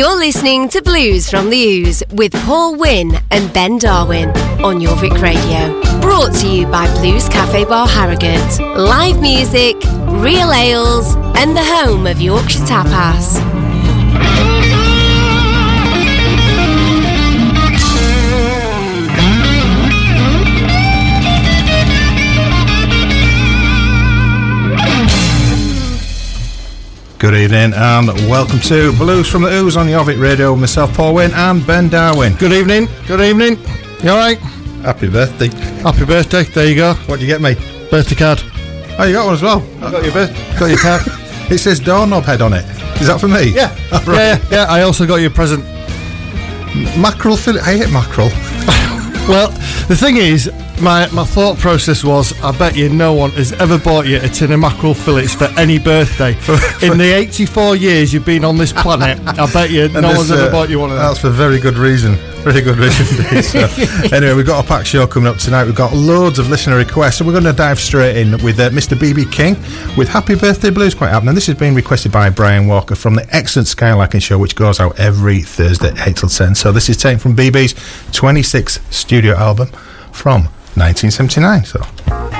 You're listening to Blues from the Ooze with Paul Wynn and Ben Darwin on Jorvik Radio. Brought to you by Blues Cafe Bar Harrogate. Live music, real ales, and the home of Yorkshire Tapas. Good evening and welcome to Blues from the Ooze on Jorvik Radio. Myself, Paul Wynn, and Ben Darwin. Good evening. Good evening. You all right? Happy birthday. Happy birthday. There you go. What would you get me? Birthday card. Oh, you got one as well. I got your birth. Got your card. it says doorknob head on it. Is that for me? Yeah. Right. yeah. Yeah. Yeah. I also got your present. Mackerel fillet. I hate mackerel. Well, the thing is, my, my thought process was I bet you no one has ever bought you a tin of mackerel fillets for any birthday. In the 84 years you've been on this planet, I bet you no one's this, ever uh, bought you one of them. That's for very good reason. Very good indeed. So, anyway, we've got a packed show coming up tonight. We've got loads of listener requests, so we're going to dive straight in with uh, Mr. BB King with Happy Birthday Blues quite happening. This has been requested by Brian Walker from the excellent Skylarking show, which goes out every Thursday at 8 till 10. So this is taken from BB's 26th studio album from 1979. So.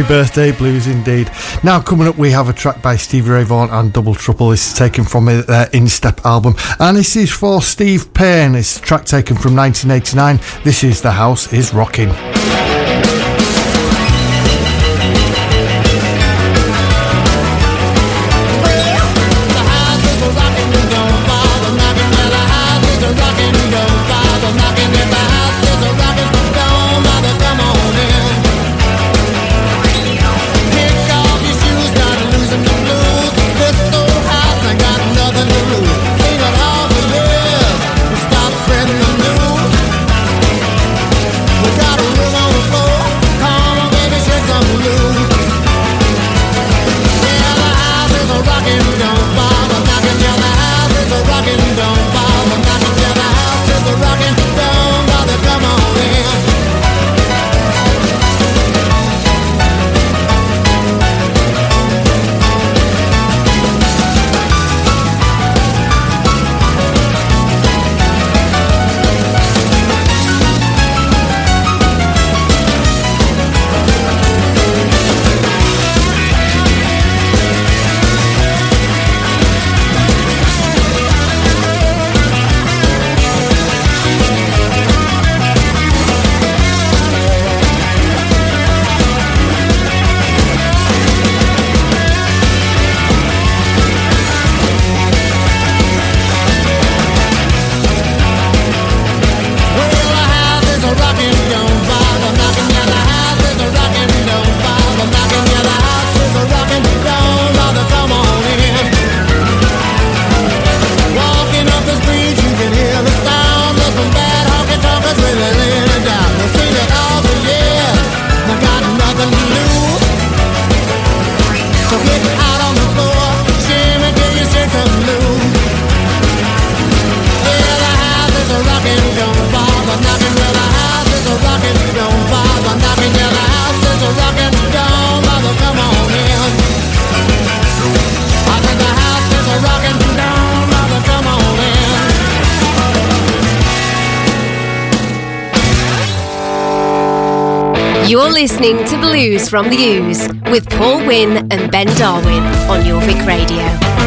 Happy birthday, blues indeed. Now, coming up, we have a track by Stevie Ray Vaughan and Double Trouble. This is taken from their In Step album, and this is for Steve Payne. It's a track taken from 1989. This is The House is Rocking. You're listening to Blues from the Ooze with Paul Wynn and Ben Darwin on Jorvik Radio.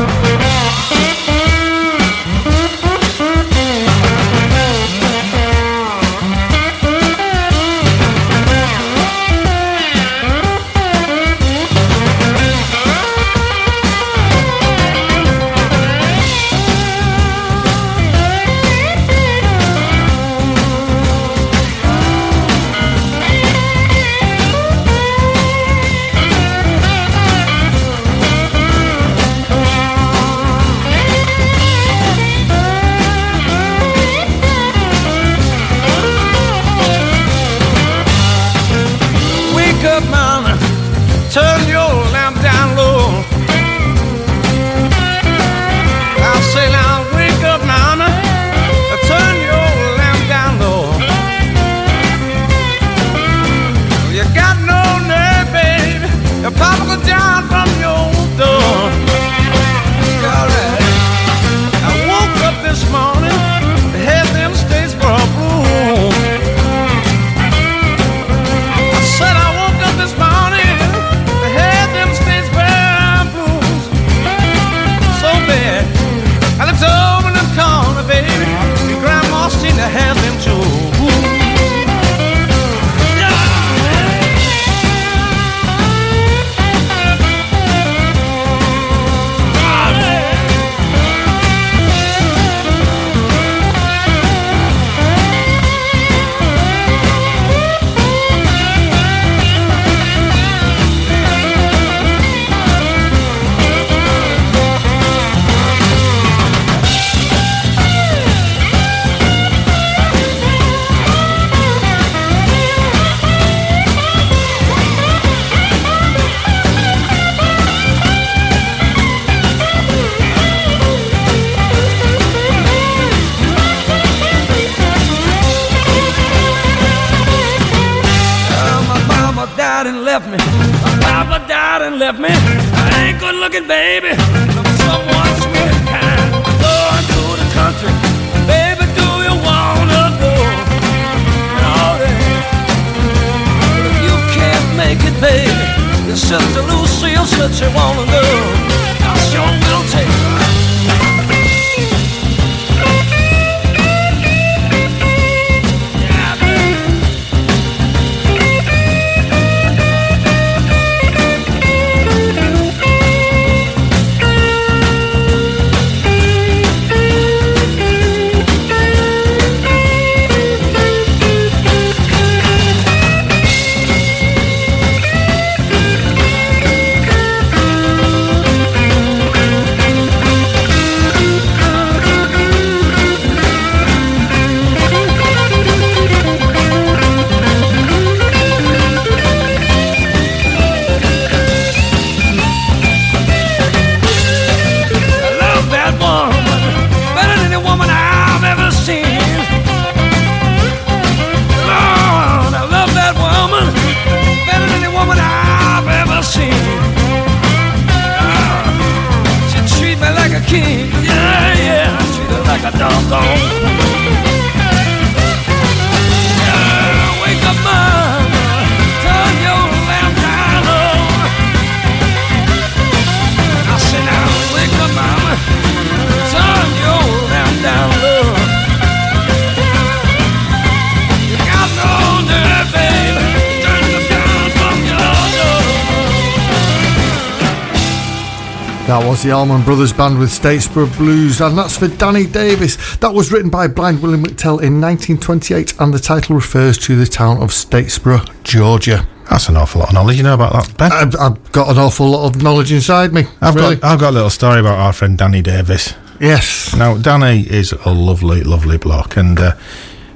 The Allman Brothers Band with Statesboro Blues, and that's for Danny Davis. That was written by Blind William McTell in 1928, and the title refers to the town of Statesboro, Georgia. That's an awful lot of knowledge you know about that, Ben. I've, I've got an awful lot of knowledge inside me. I've really. got I've got a little story about our friend Danny Davis. yes. Now, Danny is a lovely, lovely bloke, and uh,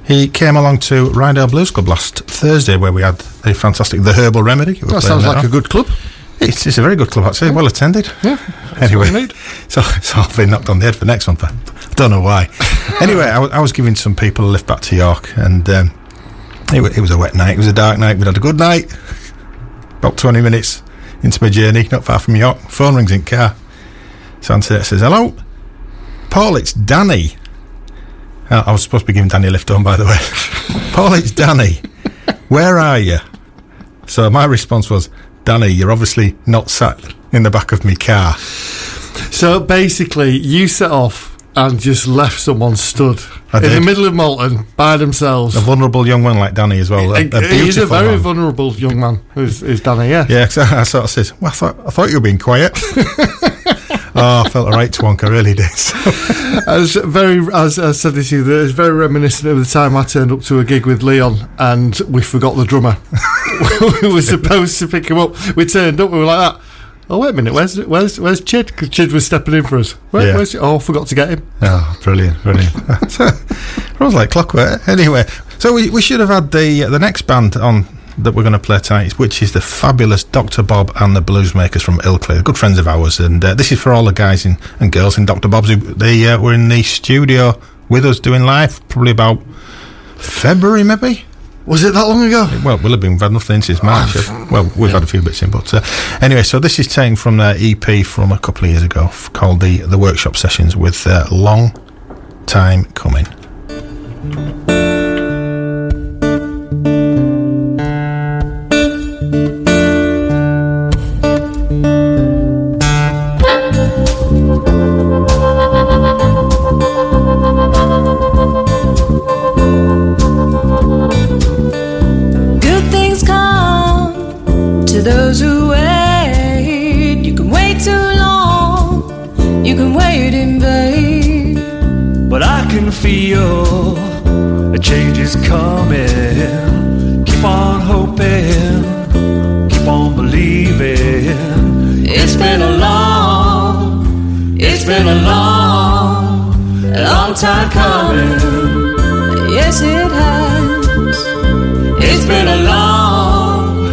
he came along to Ryedale Blues Club last Thursday, where we had the fantastic The Herbal Remedy. That sounds like later a good club. On. It's, it's a very good club, actually, well attended. Yeah. Anyway, what we need. so, so I've been knocked on the head for the next month. I don't know why. anyway, I I was giving some people a lift back to York, and um, it, it was a wet night. It was a dark night. We had a good night. About 20 minutes into my journey, not far from York. Phone rings in car. So it says, Hello, Paul, it's Danny. Uh, I was supposed to be giving Danny a lift home, by the way. Paul, it's Danny. Where are you? So my response was, Danny, you're obviously not sat in the back of my car. So basically, you set off and just left someone stood I in the middle of Malton by themselves. A vulnerable young man like Danny as well. A, a He's a very one. vulnerable young man, is, is Danny, yeah. Yeah, I, I sort of said, well, I thought, I thought you were being quiet. oh, I felt a right twonk, I really did. As very, as I said this to you, it's very reminiscent of the time I turned up to a gig with Leon and we forgot the drummer. we were supposed to pick him up. We turned up, we were like that. Oh wait a minute, where's where's where's Chid? Because Chid was stepping in for us. Where, Yeah. Where's oh, forgot to get him. oh, brilliant, brilliant. it was like clockwork. Anyway, so we, we should have had the the next band on that we're going to play tonight, which is the fabulous Dr. Bob and the Bluesmakers from Ilkley, good friends of ours. And uh, this is for all the guys in, and girls in Dr. Bob's. Who, they uh, were in the studio with us doing live, probably about February, maybe. Was it that long ago? Well, we'll have been we've had nothing since March. well, we've had a few bits in, but uh, anyway. So this is taken from their EP from a couple of years ago, called the the Workshop Sessions, with uh, "Long Time Coming." Feel a change is coming. Keep on hoping, keep on believing. It's been a long, it's been a long, a long time coming. Yes, it has. It's been a long,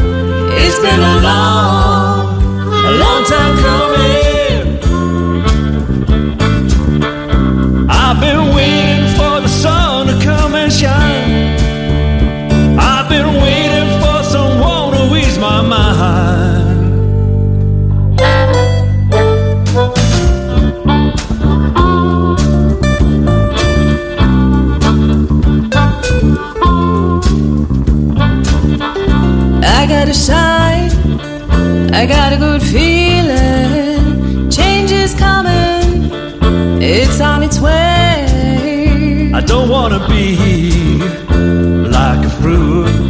it's been a long, a long time coming. I got a good feeling. Change is coming, it's on its way. I don't wanna be like a fruit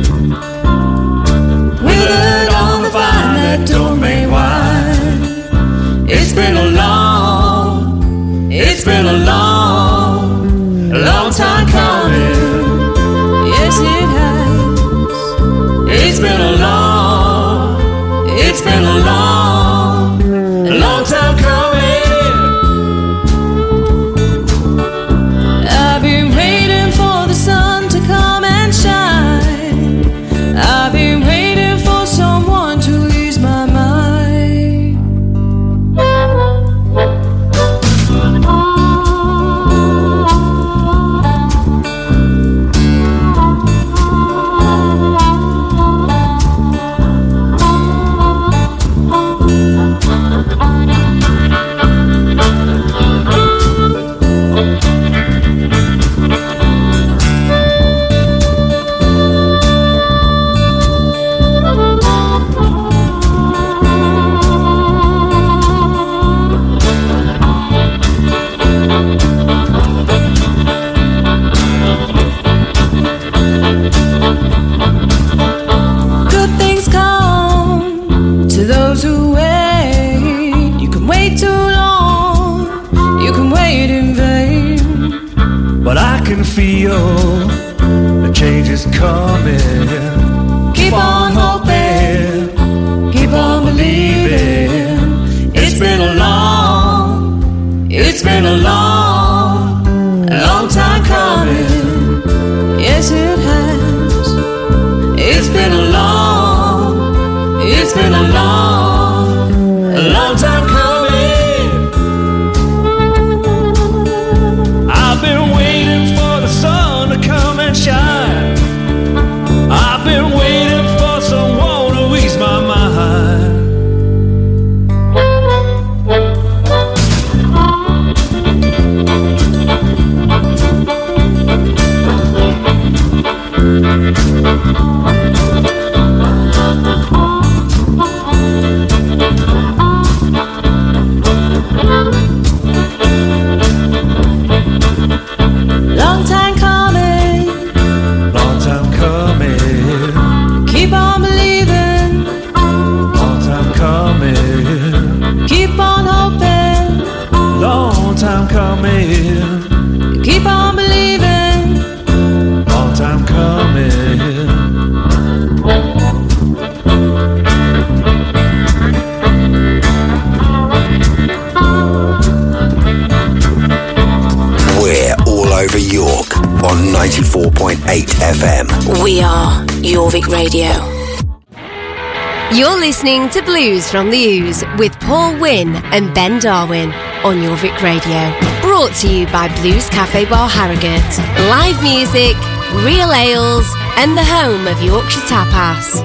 listening to Blues from the Ooze with Paul Wynn and Ben Darwin on Jorvik Radio. Brought to you by Blues Cafe Bar Harrogate. Live music, real ales, and the home of Yorkshire Tapas.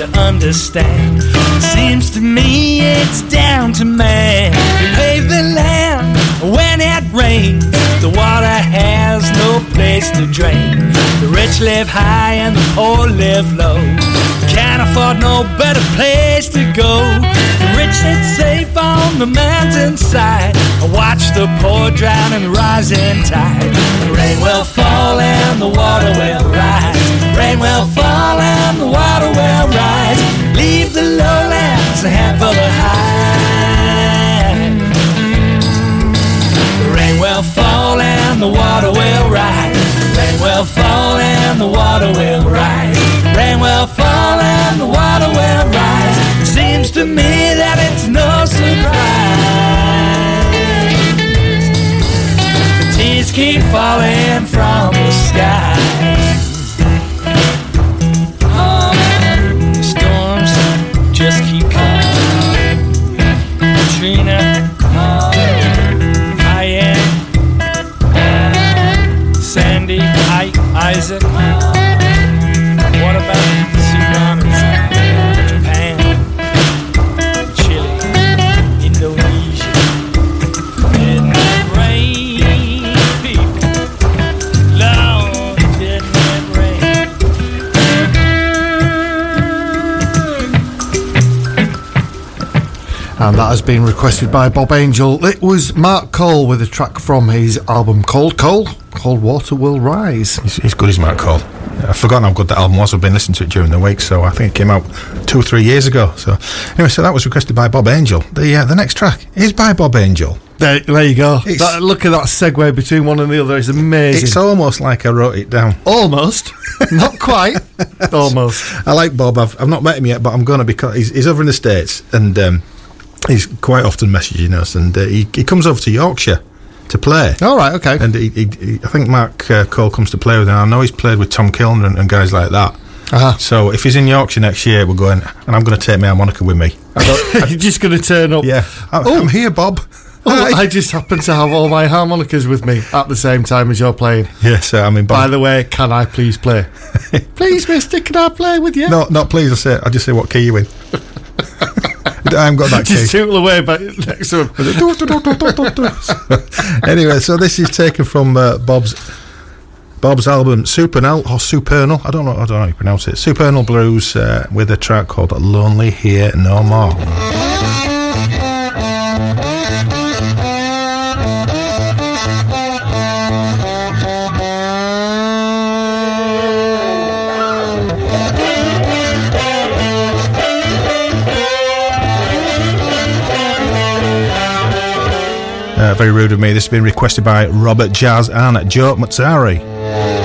To understand. Seems to me it's down to man. We pave the land when it rains. The water has no place to drain. The rich live high and the poor live low. Can't afford no better place to go. The rich sit safe on the mountainside. I watch the poor drown in the rising tide. The rain will fall and the water will rise. Rain will fall and the water will rise. Leave the lowlands and head for the high. Rain will fall and the water will rise. Rain will fall and the water will rise. Rain will fall and the water will rise. Seems to me that it's no surprise. The tears keep falling from the sky. Isaac. What about tsunamis? Japan, Chile, Indonesia. Didn't rain, people? Lord, didn't it rain? And that has been requested by Bob Angel. It was Mark Cole with a track from his album Cold Coal. Cold Water Will Rise. He's, he's good as Mark Cole. I've forgotten how good that album was. I've been listening to it during the week, so I think it came out two or three years ago. So anyway, so that was requested by Bob Angel. The uh, the next track is by Bob Angel. There, there you go. That, look at that segue between one and the other. It's amazing. It's almost like I wrote it down. Almost. Not quite. Almost. I like Bob. I've, I've not met him yet, but I'm going to because he's, he's over in the States and um, he's quite often messaging us. And uh, he, he comes over to Yorkshire to play. All right, okay. And he, he, he, I think Mark uh, Cole comes to play with him. I know he's played with Tom Kilner and, and guys like that. Uh-huh. So if he's in Yorkshire next year, we're going, and I'm going to take my harmonica with me. You're just going to turn up. Yeah. I'm, oh. I'm here, Bob. Oh, I just happen to have all my harmonicas with me at the same time as you're playing. Yes, yeah, so, I mean. By the way, can I please play? please, Mister, can I play with you? No, not please. I say. I just say what key you in. I haven't got that key. Just tootle away but next to him. anyway, so this is taken from uh, Bob's Bob's album Supernal or Supernal. I don't know. I don't know how you pronounce it. Supernal Blues uh, with a track called "Lonely Here No More." very rude of me. This has been requested by Robert Jazz and Joe Mazzari.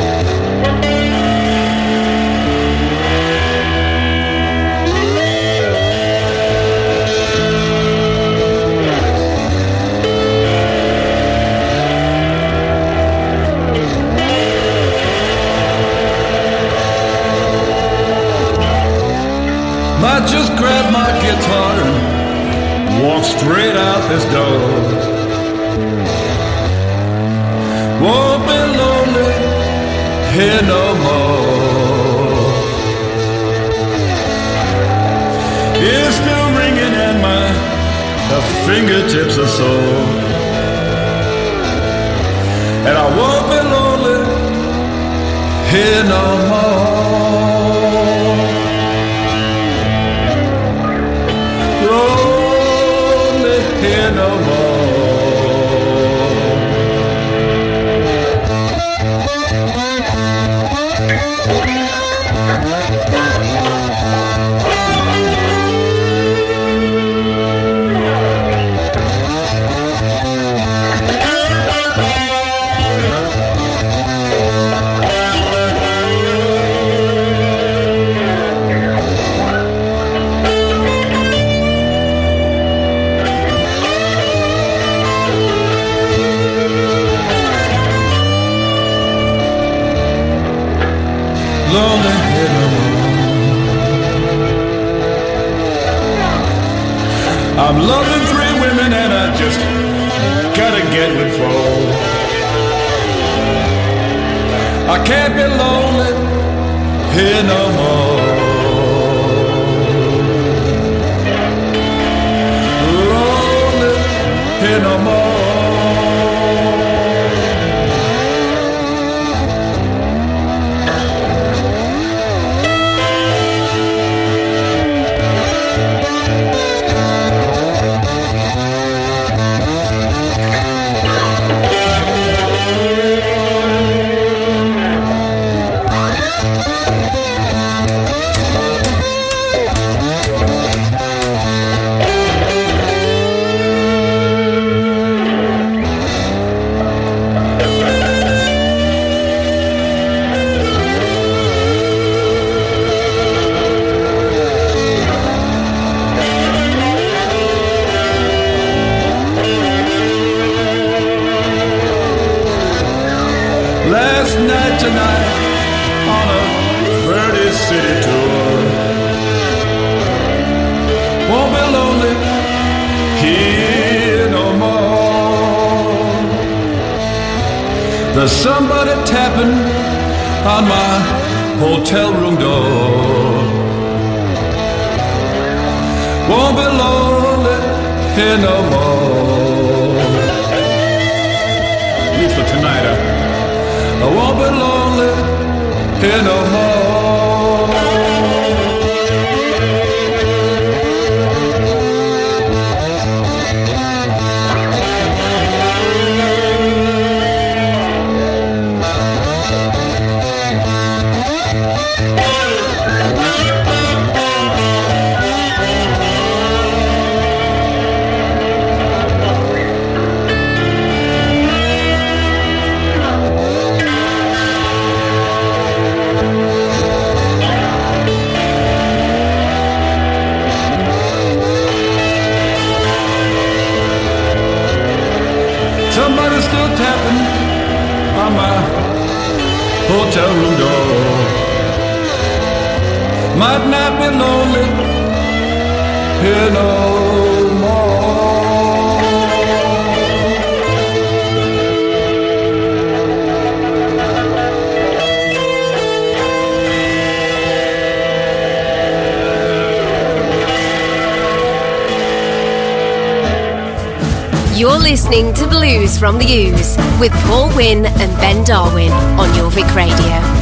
Listening to Blues from the Ooze with Paul Wynn and Ben Darwin on Jorvik Radio.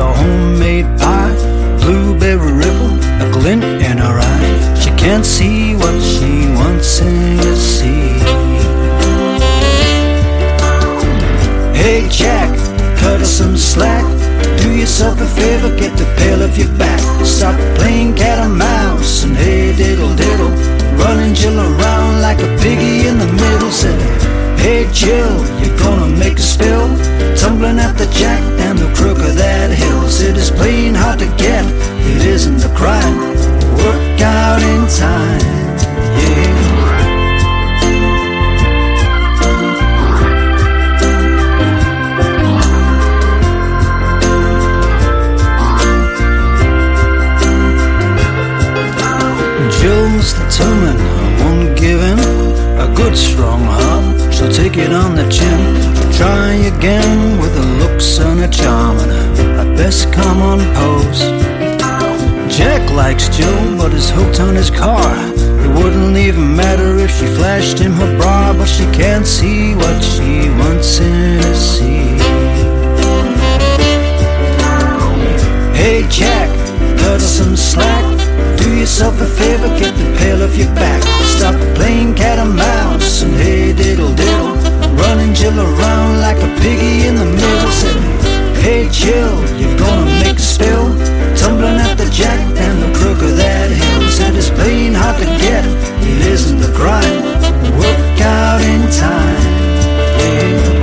See him A good strong heart, she'll take it on the chin. She'll try again with her looks and her charm and her best come on pose. Jack likes Jill, but is hooked on his car. It wouldn't even matter if she flashed him her bra, but she can't see what she wants him to see. Hey Jack, cut us some slack. Do yourself a favor, get the pail off your back. Stop playing cat and mouse and hey diddle diddle. Running Jill around like a piggy in the middle. Say, hey Jill, you're gonna make a spill. Tumbling at the jack and the crook of that hill. Said it's plain hard to get, it isn't a crime. Work out in time. Yeah.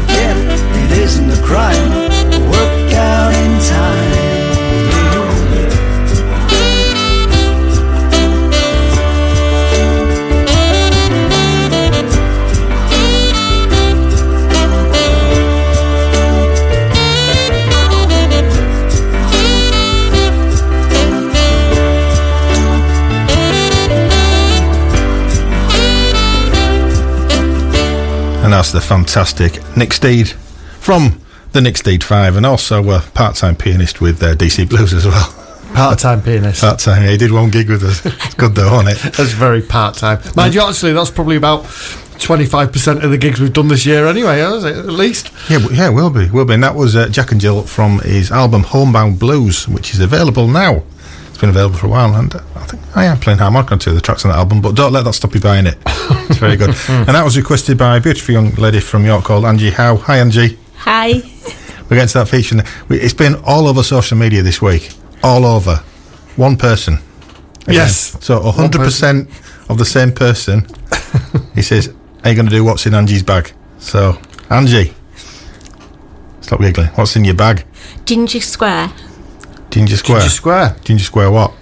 Plain And that's the fantastic Nick Steed from the Nick Steed Five, and also a part-time pianist with uh, DC Blues as well. Part-time pianist. Part-time, yeah, he did one gig with us. It's good though, wasn't it? That's very part time. Mind you, actually, that's probably about 25% of the gigs we've done this year anyway, has it? At least. Yeah, yeah, will be, will be. And that was uh, Jack and Jill from his album Homebound Blues, which is available now. It's been available for a while, and uh, I think I am playing harmonica on two of the tracks on that album. But don't let that stop you buying it. It's very good. Hmm. and that was requested by a beautiful young lady from York called Angie Howe. Hi, Angie. Hi. We're getting to that feature. It's been all over social media this week. All over. One person. Again. Yes. So 100% of the same person. he says, Are you going to do what's in Angie's bag? So, Angie. Stop giggling. What's in your bag? Ginger square. Ginger square. Ginger Square. Ginger square what?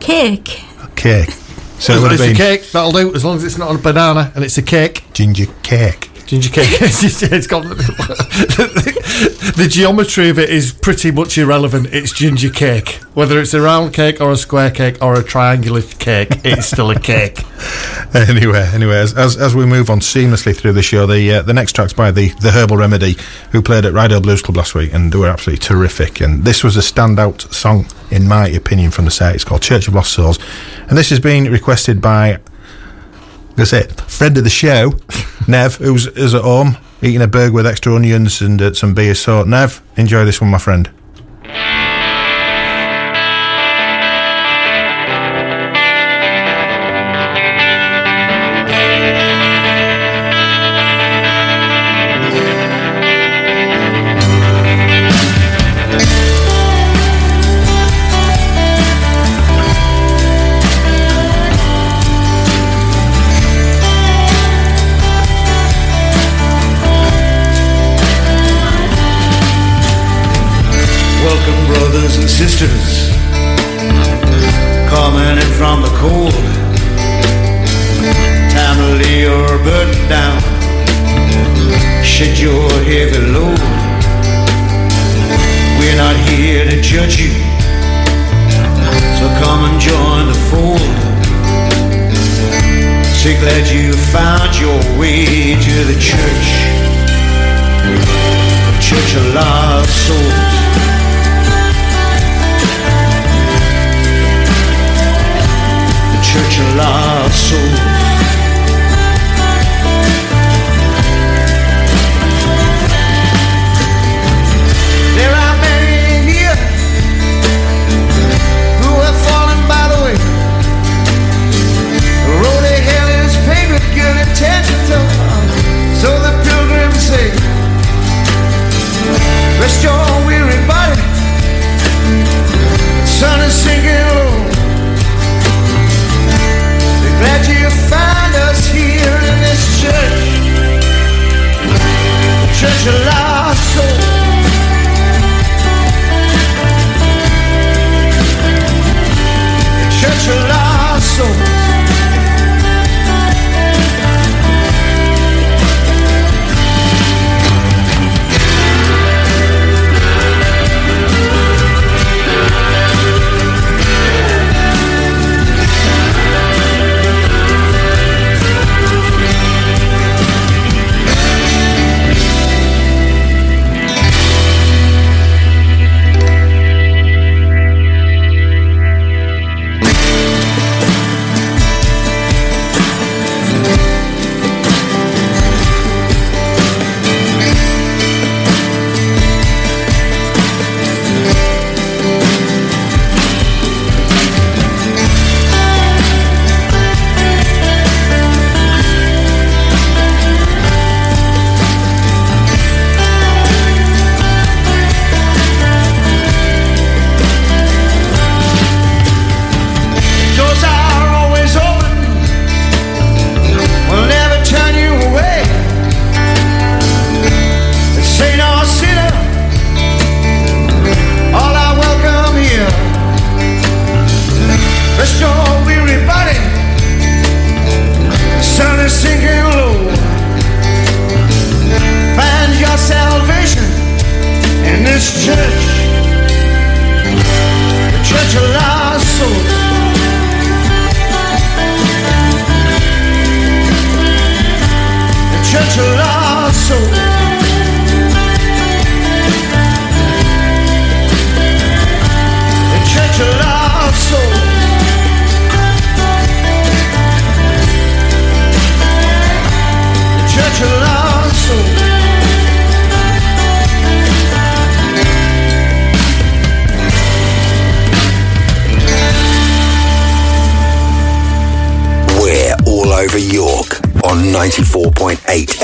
Cake. Cake. So it would have it's a been cake, that'll do, as long as it's not a banana and it's a cake. ginger cake. Ginger cake. it's got the geometry of it is pretty much irrelevant. It's ginger cake, whether it's a round cake or a square cake or a triangular cake. It's still a cake. Anyway, anyway, as, as, as we move on seamlessly through the show, the uh, the next track's by the the Herbal Remedy, who played at Ryedale Blues Club last week, and they were absolutely terrific. And this was a standout song, in my opinion, from the set. It's called Church of Lost Souls, and this has been requested by, that's it, friend of the show, Nev, who's is at home eating a burger with extra onions and uh, some beer. So, Nev, enjoy this one, my friend.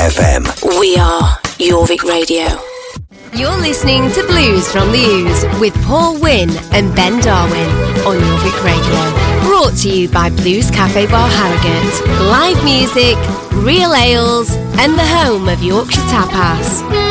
FM. We are Jorvik Radio. You're listening to Blues from the Ooze with Paul Wynn and Ben Darwin on Jorvik Radio. Brought to you by Blues Cafe Bar Harrogate. Live music, real ales, and the home of Yorkshire Tapas.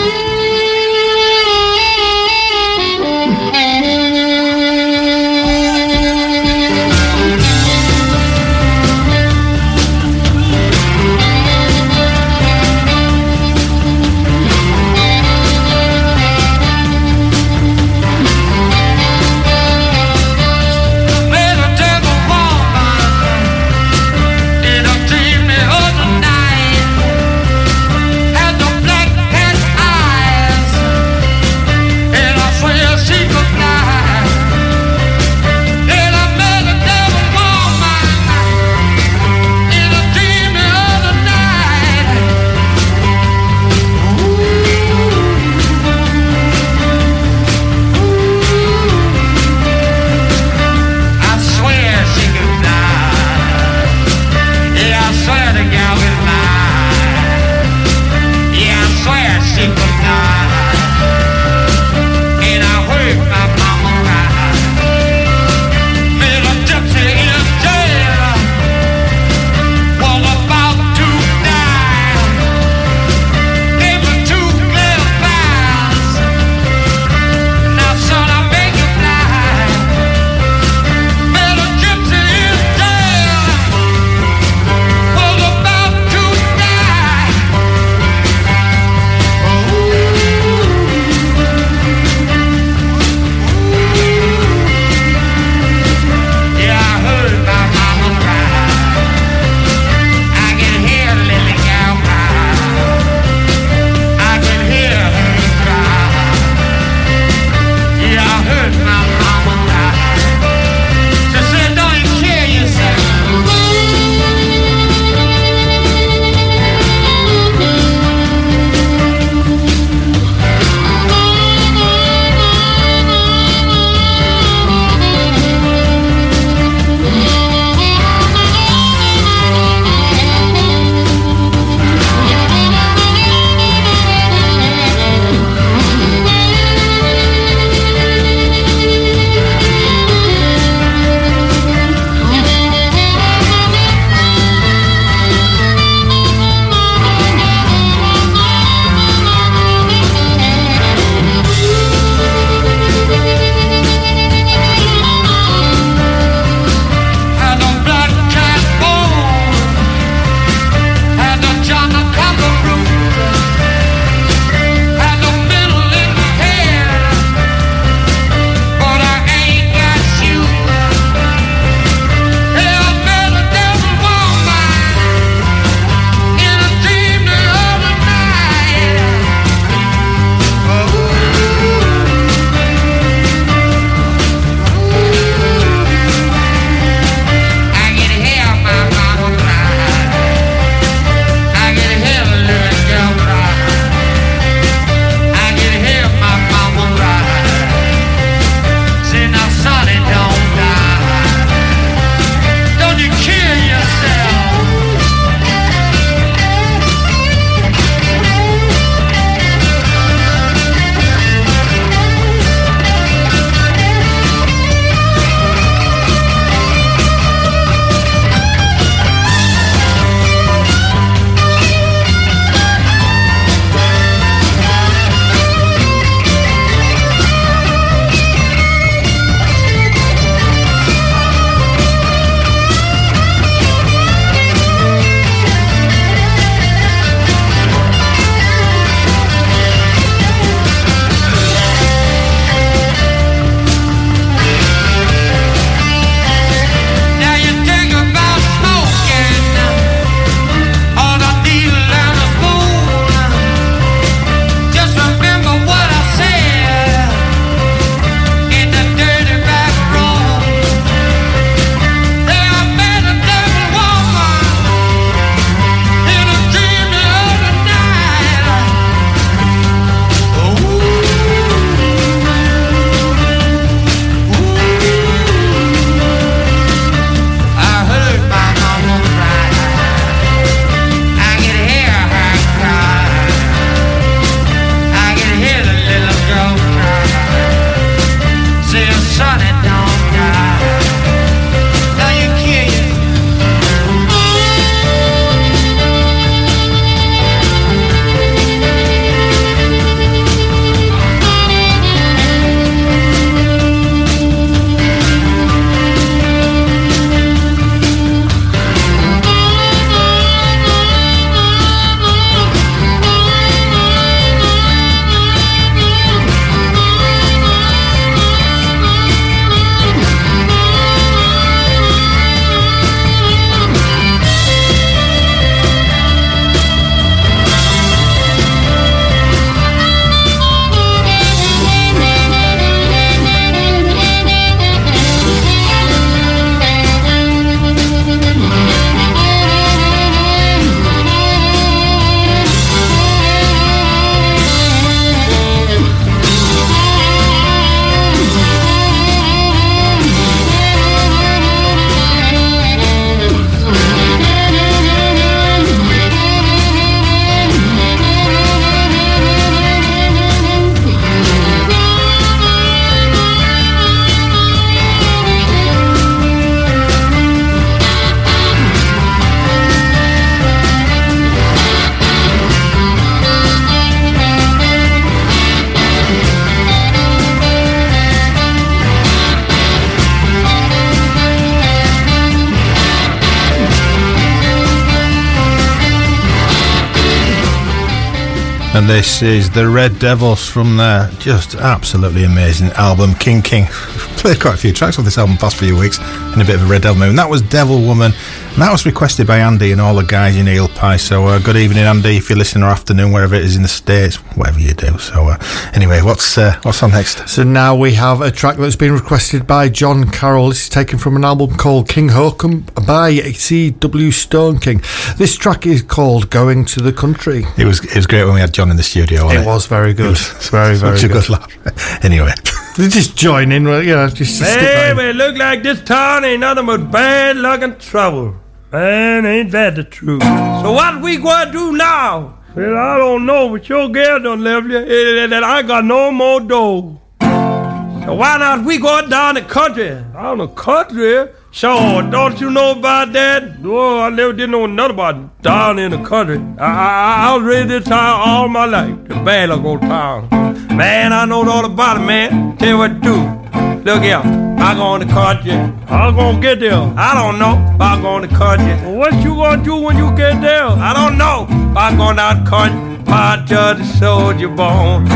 This is the Red Devils from their just absolutely amazing album, King King. Played quite a few tracks on this album past few weeks in a bit of a Red Devil mood. And that was Devil Woman. And that was requested by Andy and all the guys in Eel Pie. So uh, good evening, Andy, if you're listening, or afternoon, wherever it is in the States, whatever you do. So uh, anyway, what's uh, what's on next? So now we have a track that's been requested by John Carroll. This is taken from an album called King Hokum by C.W. Stoneking. This track is called Going to the Country. It was it was great when we had John in the studio. wasn't It was very good. It's very, very Such a good. good laugh. anyway. Just join in, well, you know, just to stick that in. Baby, it look like this town ain't nothing but bad luck and trouble. Man, ain't that the truth? So what we gonna do now? Well, I don't know, but your girl done left you, eh, eh, and and I got no more dough. So why not we go down the country? Down the country? Sure, don't you know about that? Oh, I never did know nothing about down in the country. I, I, I was raised this town all my life, the bad old town. Man, I know all about it, man. Tell you what to do. Look here, I go in the country. I'm gonna get there. I don't know. I go in the country. What you gonna do when you get there? I don't know. I go down the country. My judge soldier bone.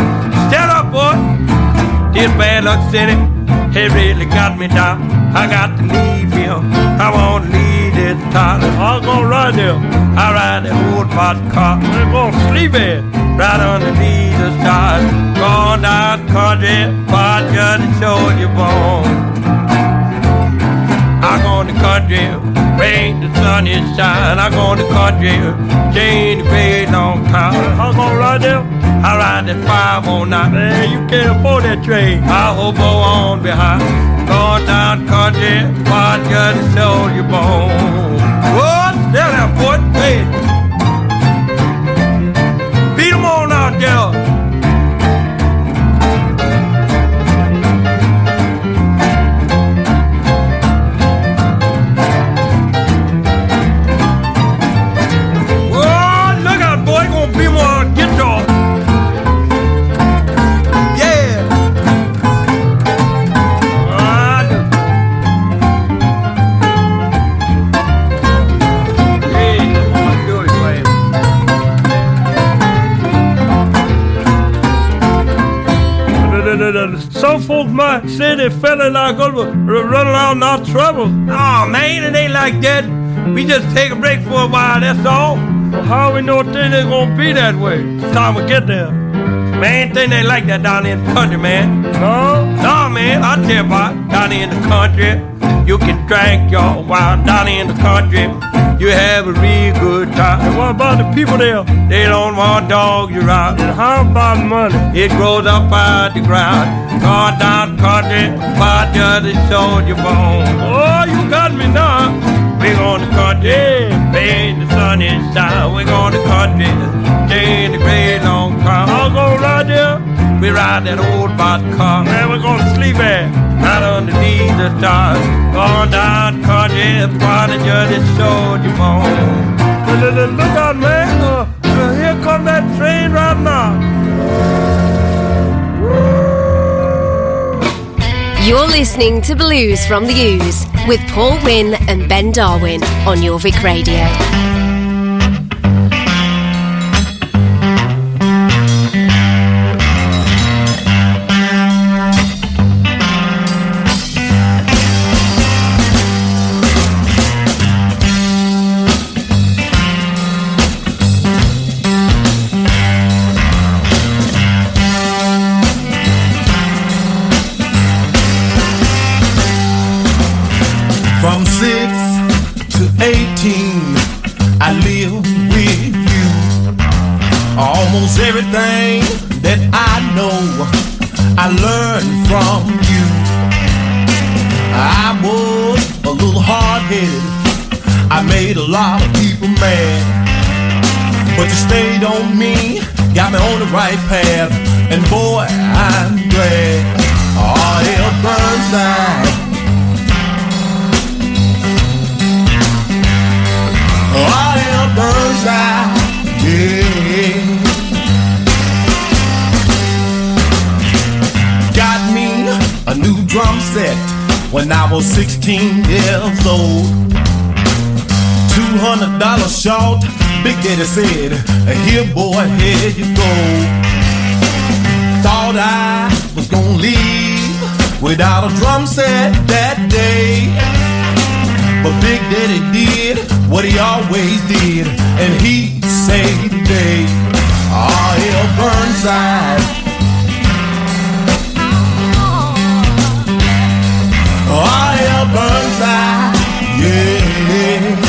Stand up, boy. This bad luck city, it really got me down. I got to leave here. I won't leave this town. I'm gonna ride there. I ride the old box car. I'm gonna sleep in right underneath the stars. Going down country, part just to show you bone. I go in the country, rain, the sun is shine. I go in the country, change the gray long time. I go right there. I ride that 509. Man, you can't afford that train. I hope on behind. Going down country, part just to show you bone. What? Tell that boy, hey. Folks might say they fella like us will run around not trouble. Oh man, it ain't like that. We just take a break for a while, that's all. Well, how we know things ain't gonna be that way? It's time we get there. Man, thing ain't like that down in the country, man. No? Nah, man, I tell you about down in the country. You can drink your wine down in the country. You have a real good time. And what about the people there? They don't want dog you around. And how about money? It grows up out the ground. Gone down country, just a soldier bone. Oh, you got me now. We're going to country, babe, the sun is down. We going to country, stay in the gray long car. I'll go right there. We ride that old box car. Man, we're gonna sleep at right underneath the stars. Going down country, party just a soldier bone. Look, look, look out, man. Uh, uh, here come that train right now. You're listening to Blues from the Ooze with Paul Wynn and Ben Darwin on Jorvik Radio. Right path. And boy, I'm glad. Hell burns. All hell burns out, yeah. Got me a new drum set when I was 16 years old. $200 short, Big Daddy said, Here, boy, here you go. Thought I was gonna leave without a drum set that day. But Big Daddy did what he always did, and he saved the day. R.L. Burnside. R.L. Burnside, yeah.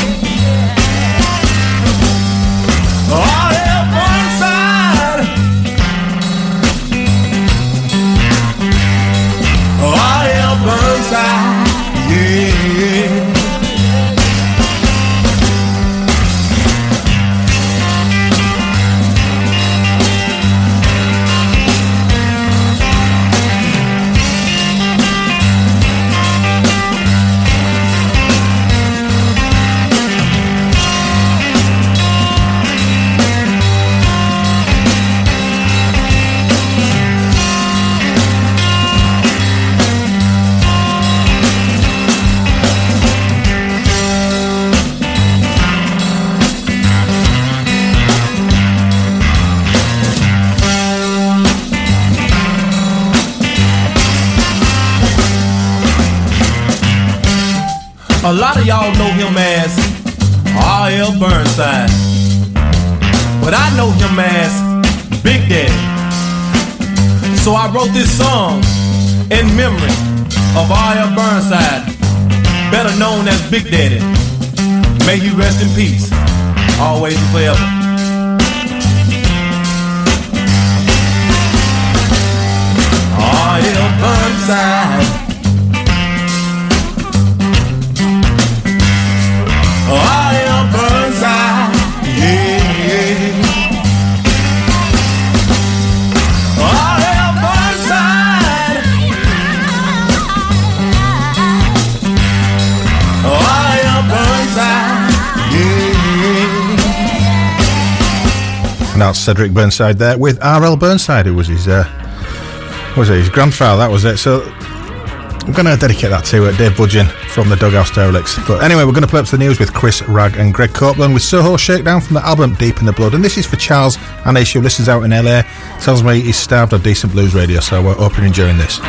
As R.L. Burnside. But I know him as Big Daddy. So I wrote this song in memory of R.L. Burnside, better known as Big Daddy. May he rest in peace, always and forever. Cedric Burnside there with R.L. Burnside, who was his, uh, was it, his grandfather, that was it. So I'm going to dedicate that to uh, Dave Budgeon from the Dughouse Derelicts. But anyway, we're going to play up to the news with Chris Ragg and Greg Copeland with Soho Shakedown from the album Deep in the Blood. And this is for Charles Anish, who listens out in LA. Tells me he's starved of decent blues radio, so we're hoping you're enjoying this.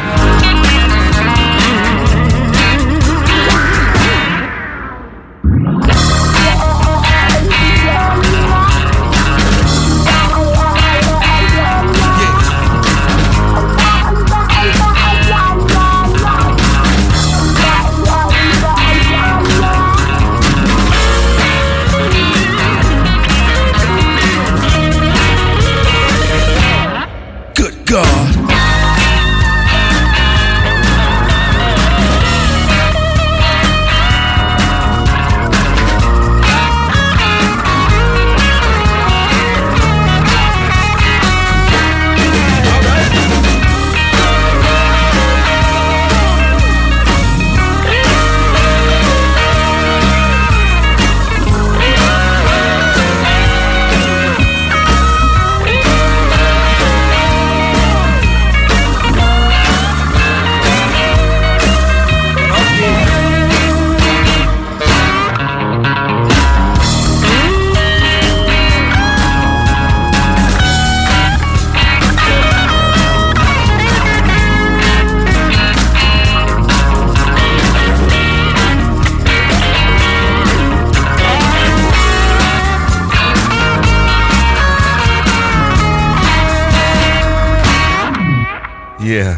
Yeah.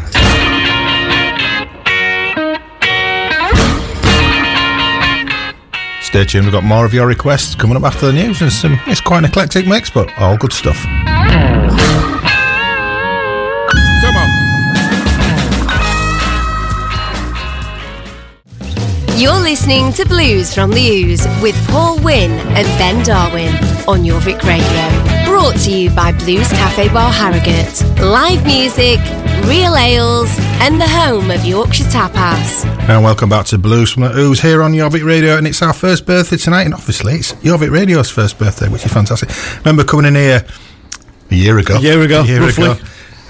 Stay tuned, we've got more of your requests coming up after the news. And some, it's quite an eclectic mix, but all good stuff. Come on. You're listening to Blues from the Ooze with Paul Wynn and Ben Darwin on Jorvik Radio. Brought to you by Blues Cafe Bar Harrogate. Live music, real ales, and the home of Yorkshire Tapas. And welcome back to Blues from the Ooze here on Jorvik Radio. And it's our first birthday tonight. And obviously, it's Jorvik Radio's first birthday, which is fantastic. remember coming in here a year ago. A year ago, A year roughly. ago.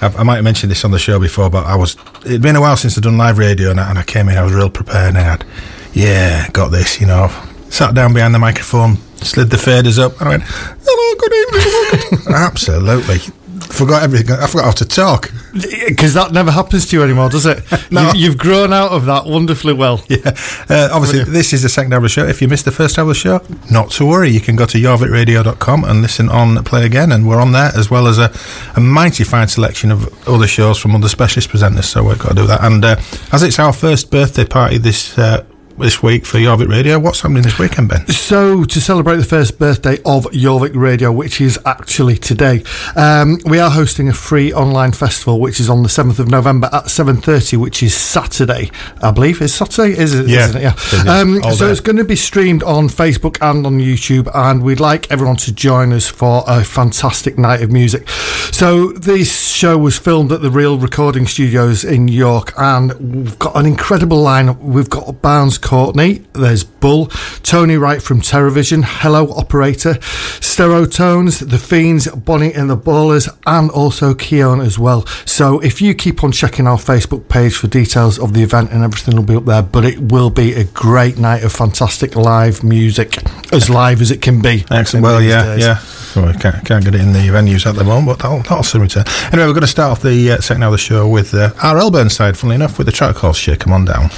I, I might have mentioned this on the show before, but I was. It'd been a while since I'd done live radio, and I, and I came in. I was real prepared, and I had, yeah, got this. You know, sat down behind the microphone, slid the faders up, and I went, "Hello, good evening." Absolutely, forgot everything. I forgot how to talk. Because that never happens to you anymore, does it? No. you, have grown out of that wonderfully well. Yeah, uh, obviously, this is the second hour of the show. If you missed the first hour of the show, not to worry. You can go to yorvitradio.com and listen on Play Again, and we're on there as well as a, a mighty fine selection of other shows from other specialist presenters. So we've got to do that. And uh, as it's our first birthday party this uh, this week for Jorvik Radio, what's happening this weekend, Ben? So, to celebrate the first birthday of Jorvik Radio, which is actually today, um, we are hosting a free online festival, which is on the seventh of November at seven thirty, which is Saturday, I believe. Is Saturday? Is it? Yeah. Isn't it? Yeah. Um, so it's going to be streamed on Facebook and on YouTube, and we'd like everyone to join us for a fantastic night of music. So, this show was filmed at the Real Recording Studios in York, and we've got an incredible lineup. We've got Barns Courtney, there's Bull, Tony Wright from Terrorvision, Hello Operator, Stereotones, The Fiends, Bonnie and the Ballers, and also Keon as well. So if you keep on checking our Facebook page for details of the event and everything will be up there, but it will be a great night of fantastic live music, as live as it can be. Excellent. Well, yeah, days. yeah. Well, we can't, can't get it in the venues at the moment, but that'll, that'll soon return. Anyway, we're going to start off the uh, second hour of the show with uh, R.L. Burnside, funnily enough, with the track called come On Down.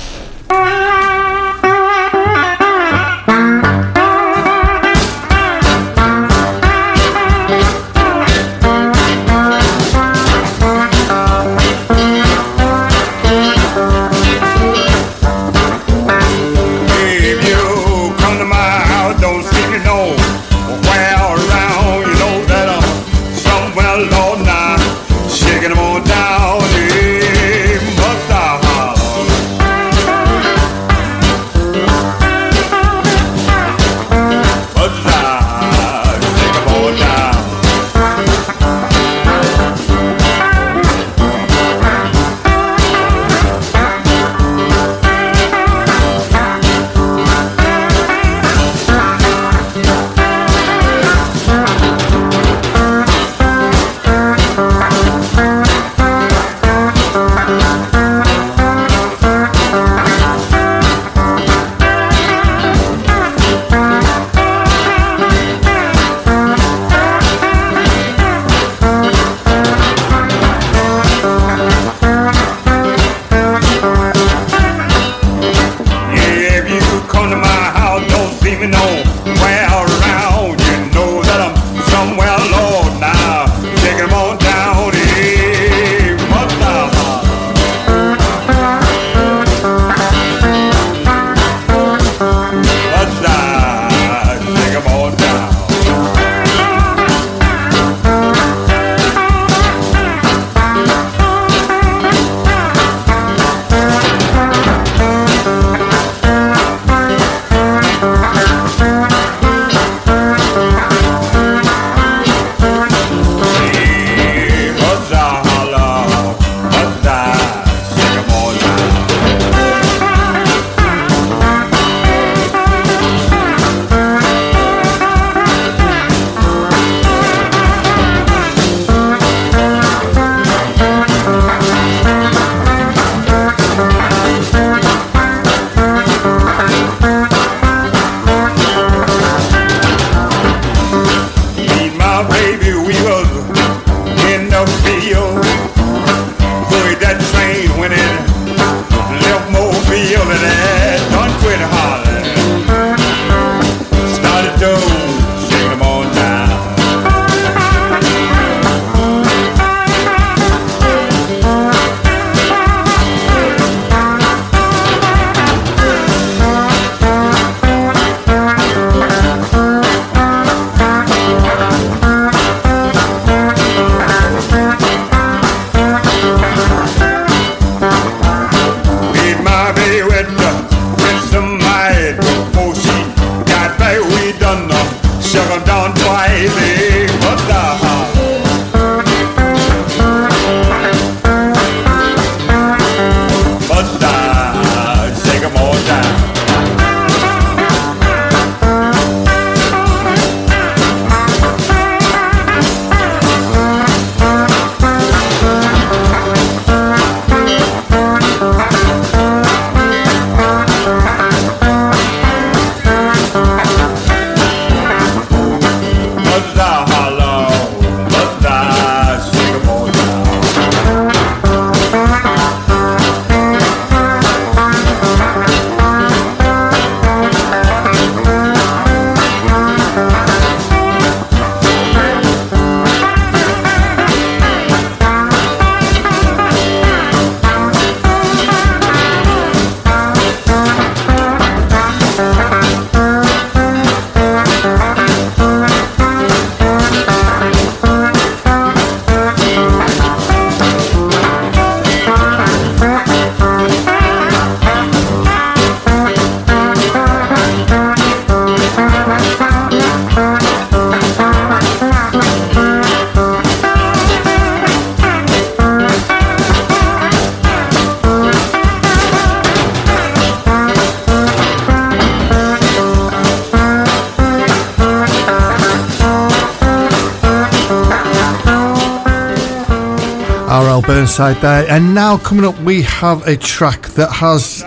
Inside there. And now coming up, we have a track that has.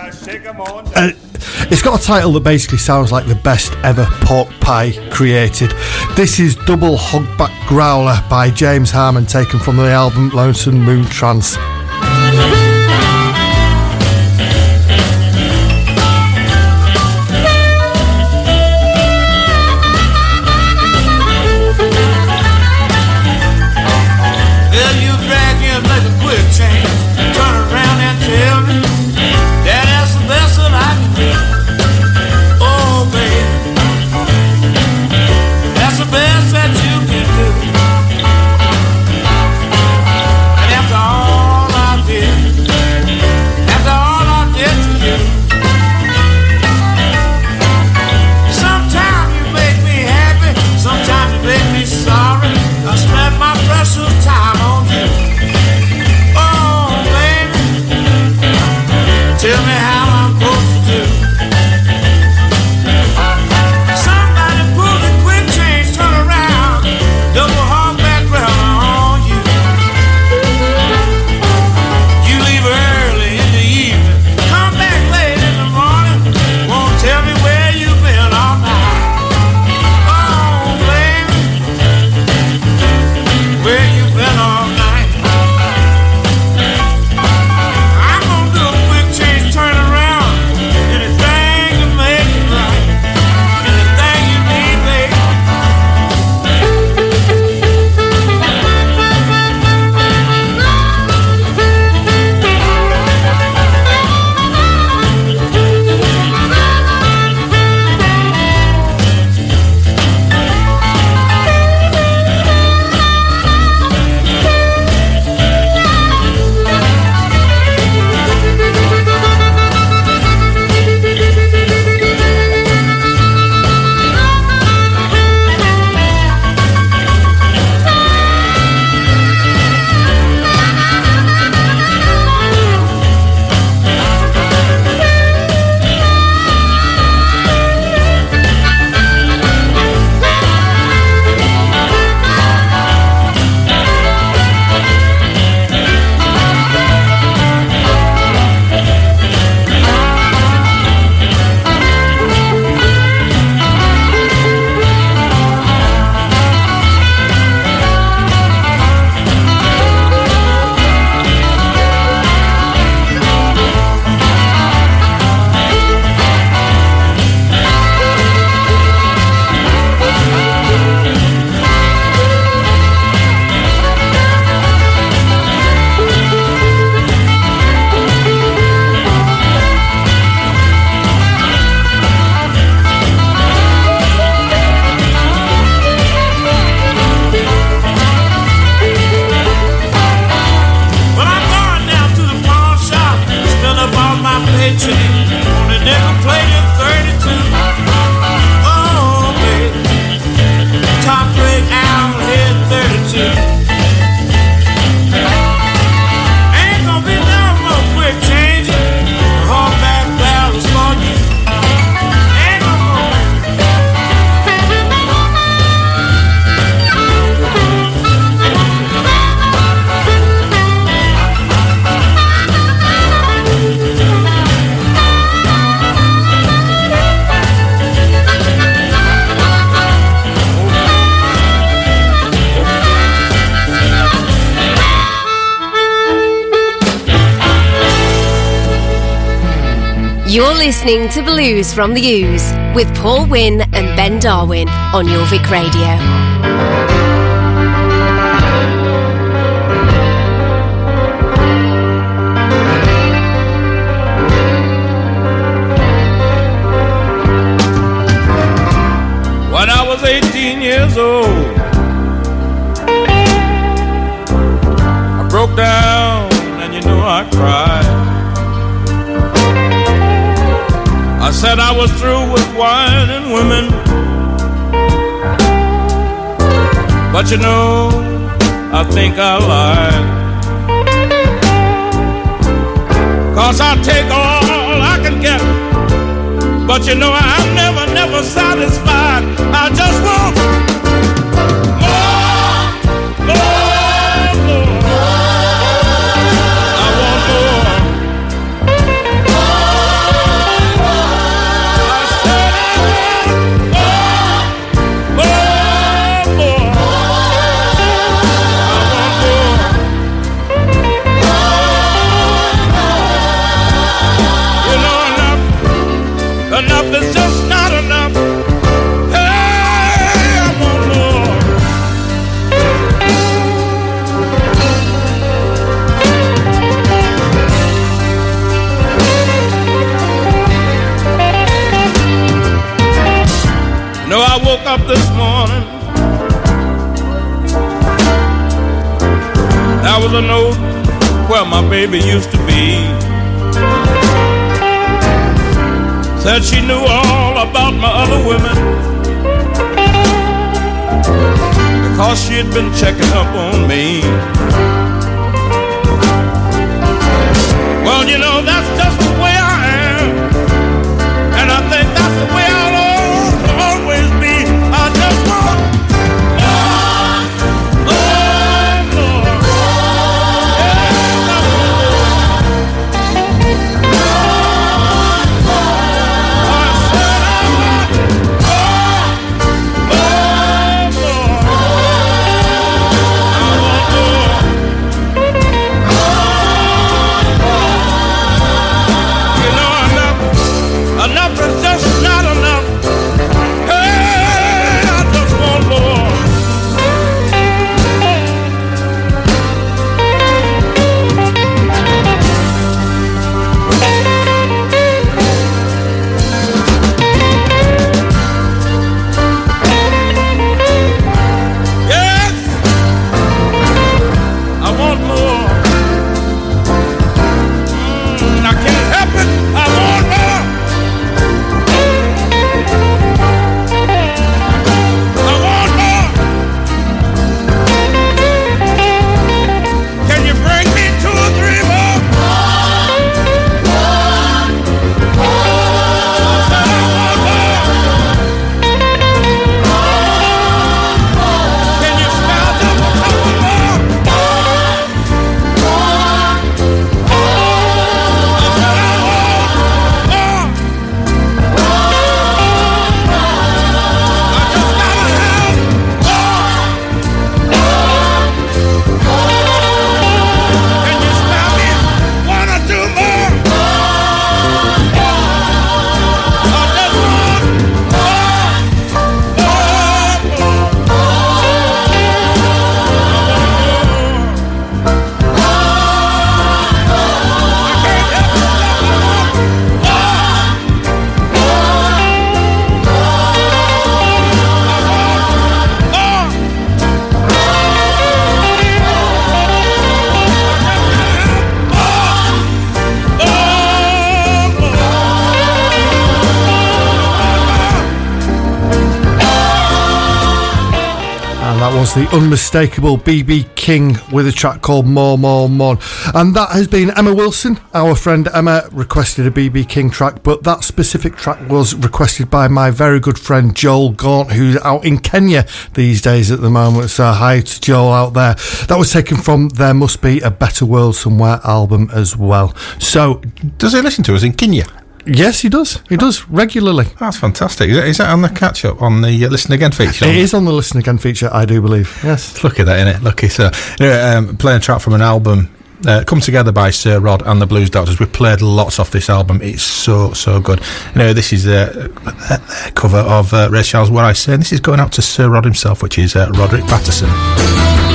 A, it's got a title that basically sounds like the best ever pork pie created. This is Double Hogback Growler by James Harman, taken from the album Lonesome Moon Trance. listening to Blues from the Ooze with Paul Wynn and Ben Darwin on Jorvik Radio. said I was through with wine and women. But you know, I think I lied. Cause I take all I can get. But you know, I'm never, never satisfied. Was a note where my baby used to be. Said she knew all about my other women because she had been checking up on me. Well, you know, that's just the unmistakable BB King with a track called More, More, More. And that has been Emma Wilson. Our friend Emma requested a BB King track, but that specific track was requested by my very good friend Joel Gaunt, who's out in Kenya these days at the moment. So hi to Joel out there. That was taken from There Must Be a Better World Somewhere album as well. So, Does he listen to us in Kenya? Yes, he does. He does regularly. That's fantastic. Is that, is that on the catch up on the uh, Listen Again feature? It is on the Listen Again feature, I do believe. Yes. Look at that, innit? Lucky. So, anyway, um, playing a track from an album. Uh, come together by Sir Rod and the Blues Doctors. We played lots off this album. It's so so good. You know, this is a, a cover of uh, Ray Charles. What I say, and this is going out to Sir Rod himself, which is uh, Roderick Patterson.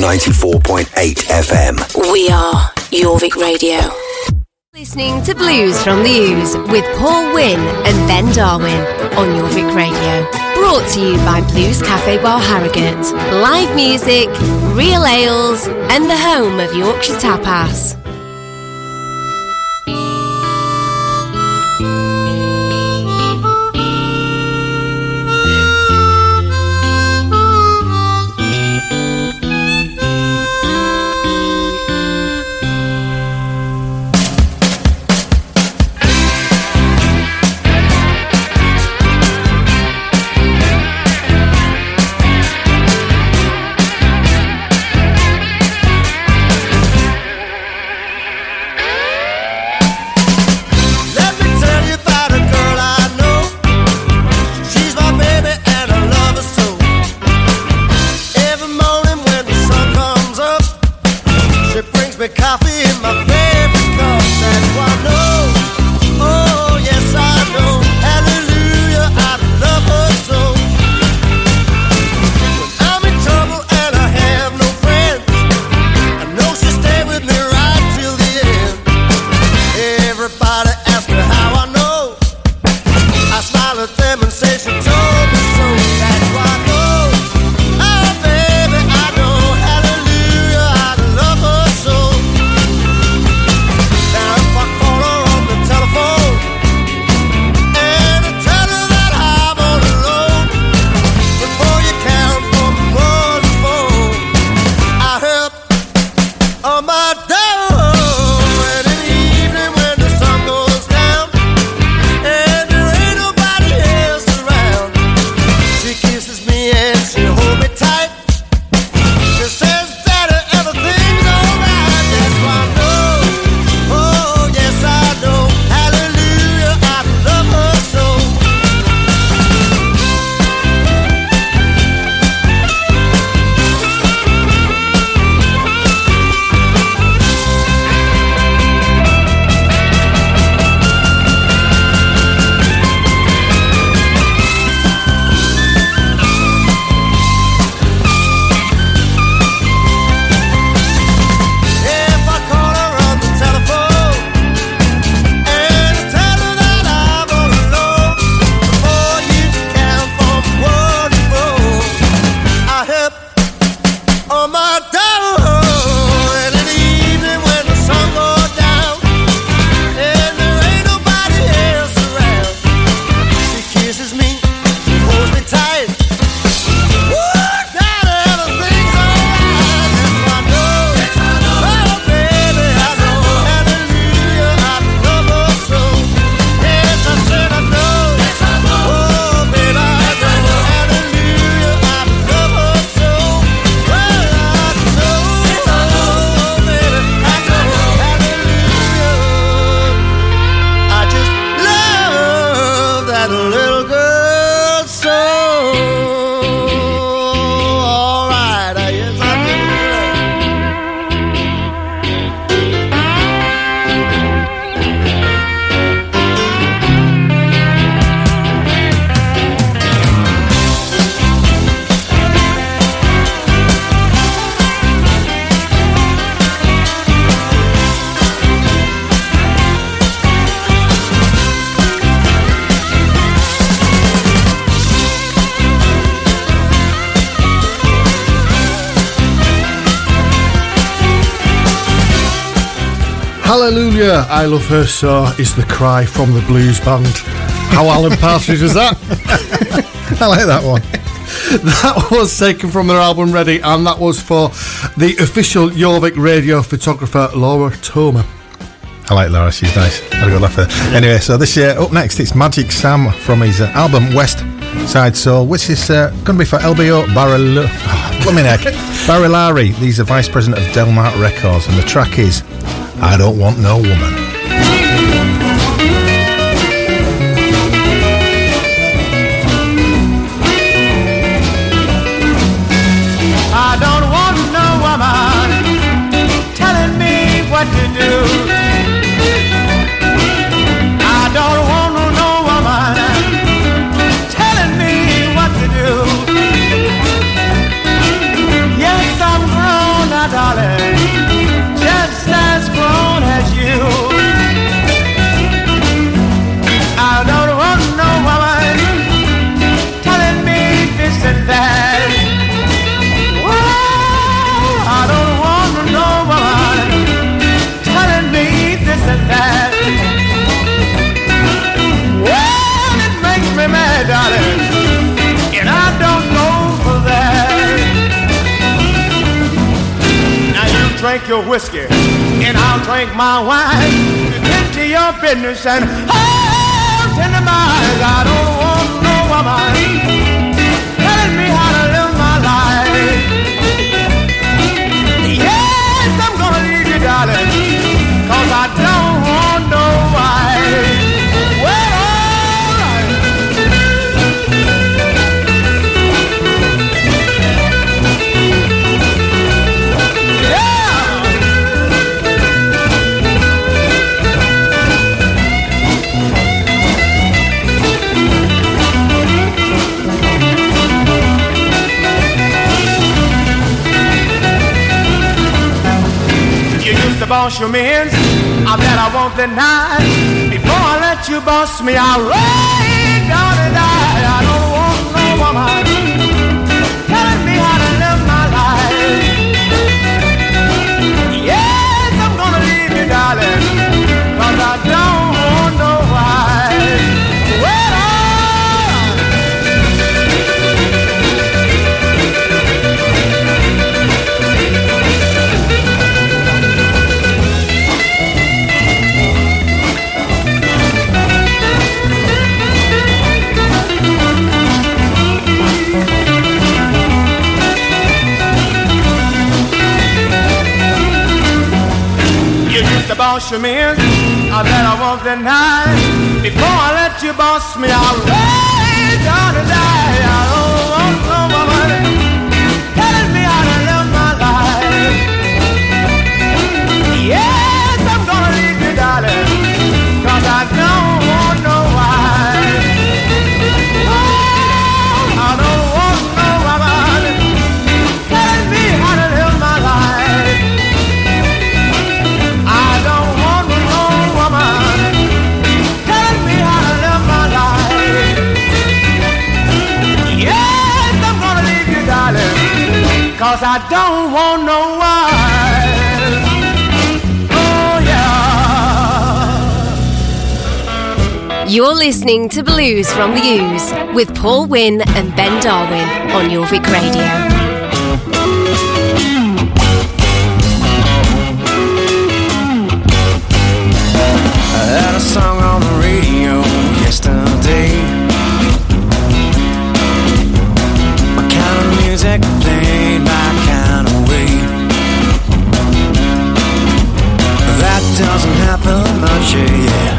94.8 FM. We are Jorvik Radio. Listening to Blues from the Ooze with Paul Wynn and Ben Darwin on Jorvik Radio. Brought to you by Blues Cafe Bar Harrogate. Live music, real ales, and the home of Yorkshire Tapas. Hallelujah, I love her so is the cry from the blues band. How Alan Partridge was that? I like that one. That was taken from their album Ready, and that was for the official Jorvik radio photographer Laura Toma. I like Laura, she's nice. Had a good laugh at her. Anyway, so this year, up next, it's Magic Sam from his uh, album West Side Soul, which is uh, going to be for Elbio Barrel. Oh. Barilari. He's the vice president of Delmark Records, and the track is I Don't Want No Woman. Your whiskey, and I'll drink my wine. Get to your business and hold tender minds. I don't want no woman telling me how to live my life. Yes, I'm gonna leave you, darling, cause I don't boss your men, I bet I won't deny. Before I let you boss me, I'll lay down and die. I don't want no woman to boss I bet I won't deny. Before I let you boss me, I'll don't want no wife. Oh, yeah. You're listening to Blues from the Ooze with Paul Wynn and Ben Darwin on Jorvik Radio. doesn't happen much, yeah.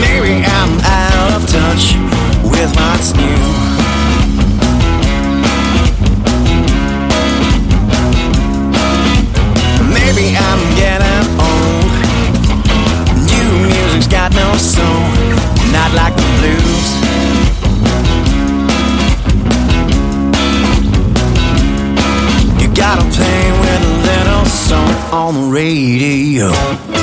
Maybe I'm out of touch with what's new. Maybe I'm getting old. New music's got no soul, not like the blues. You gotta play with a little song on the radio.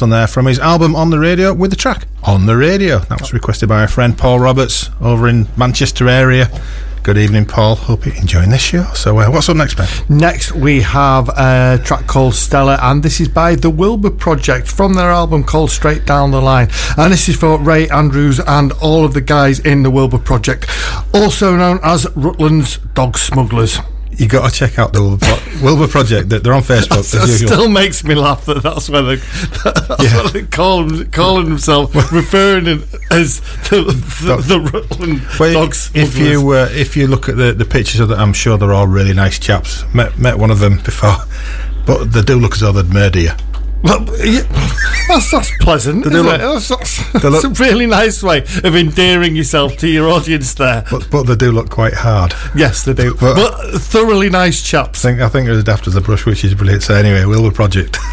Hamilton there from his album On the Radio with the track On the Radio. That was requested by our friend Paul Roberts over in Manchester area. Good evening, Paul. Hope you're enjoying this show. So, uh, what's up next, Ben? Next, we have a track called Stella, and this is by the Wilbur Project from their album called Straight Down the Line. And this is for Ray Andrews and all of the guys in the Wilbur Project, also known as Rutland's Dog Smugglers. You got to check out the Wilbur, Pro- Wilbur Project. They're they're on Facebook That as usual. still makes me laugh that that's where they, that's Yeah. what they call calling themselves, referring it as the, the, the Rutland Well, Dog if you uh, if you look at the, the pictures of them, I'm sure they're all really nice chaps. Met met one of them before, but they do look as though they'd murder you. Well, yeah, that's, that's pleasant. They do isn't look- it? That's, that's, they that's look- a really nice way of endearing yourself to your audience there. But but they do look quite hard. Yes, they do. But- But, thoroughly nice chaps. I think I think they're as daft as a brush, which is brilliant. So anyway, will Wilbur Project.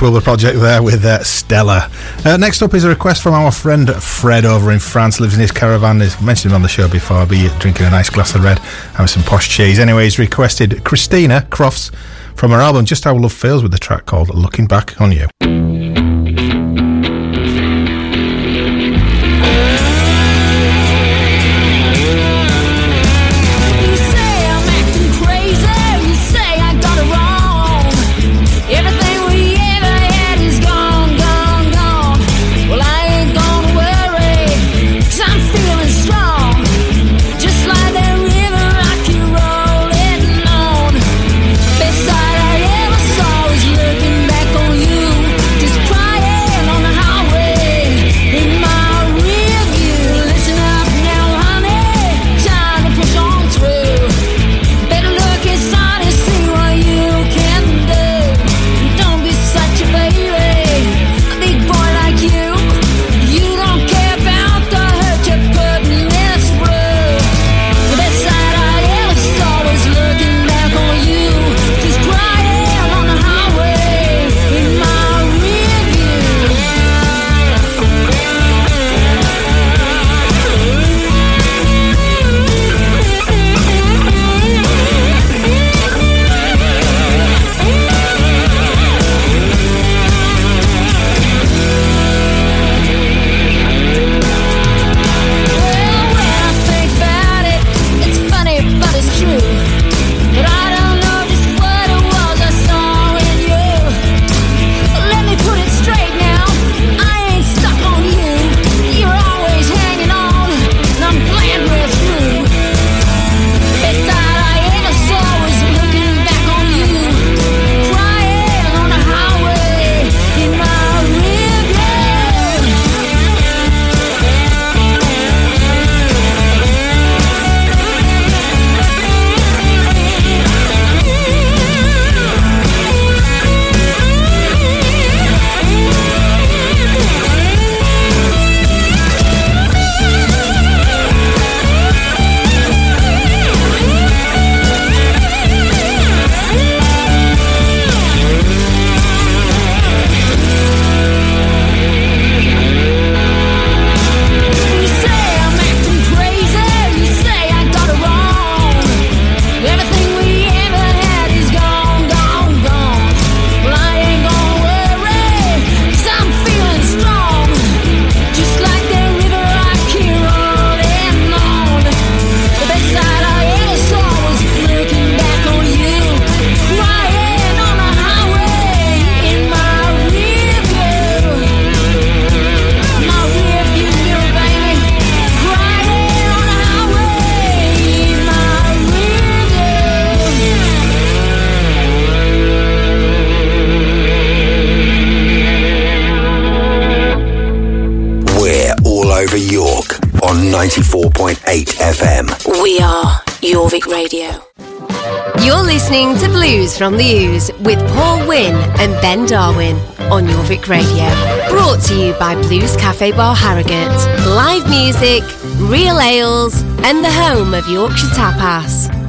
Will the project there with uh, Stella. Uh, next up is a request from our friend Fred over in France. Lives in his caravan. He's mentioned him on the show before. Be drinking a nice glass of red, having some posh cheese. Anyway, he's requested Christina Crofts from her album Just How Love Feels with the track called "Looking Back on You." from the Ouse with Paul Wynn and Ben Darwin on Jorvik Radio. Brought to you by Blues Cafe Bar Harrogate. Live music, real ales, and the home of Yorkshire Tapas.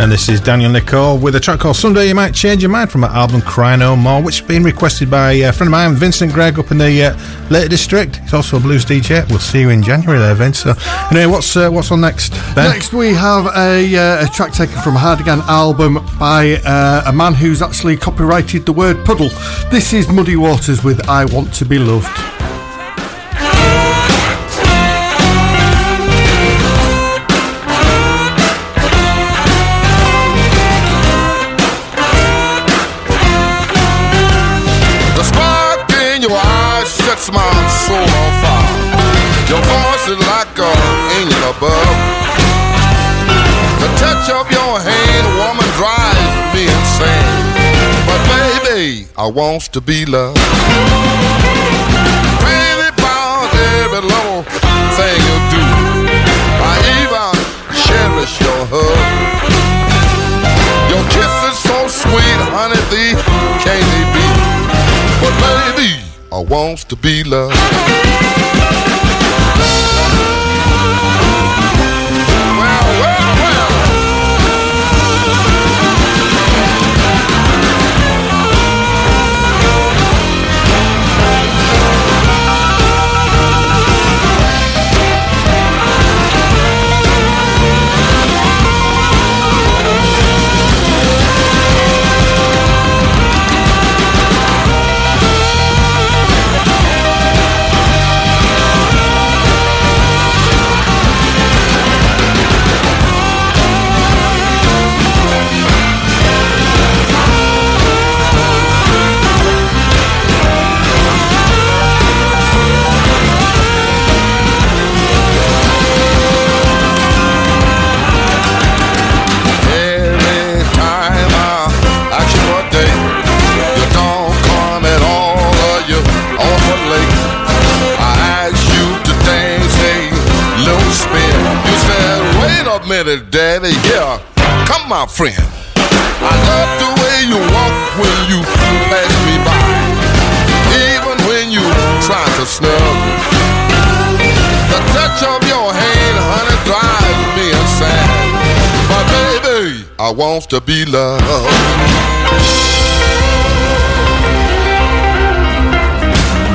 And this is Danielle Nicole with a track called Someday You Might Change Your Mind from her album Cry No More, which has been requested by a friend of mine, Vincent Gregg, up in the uh, Lake District. He's also a blues DJ. We'll see you in January there, Vince. So, anyway, what's uh, what's on next, Ben? Next, we have a, uh, a track taken from a Hardigan album by uh, a man who's actually copyrighted the word puddle. This is Muddy Waters with I Want to Be Loved. I want to be loved. About every little thing you do. I even cherish your hug. Your kiss is so sweet, honey, thee can't be? But baby, I wants to be loved. Minute, daddy, yeah, come my friend. I love the way you walk when you pass me by, even when you try to snub. The touch of your hand, honey, drives me insane. But baby, I want to be loved.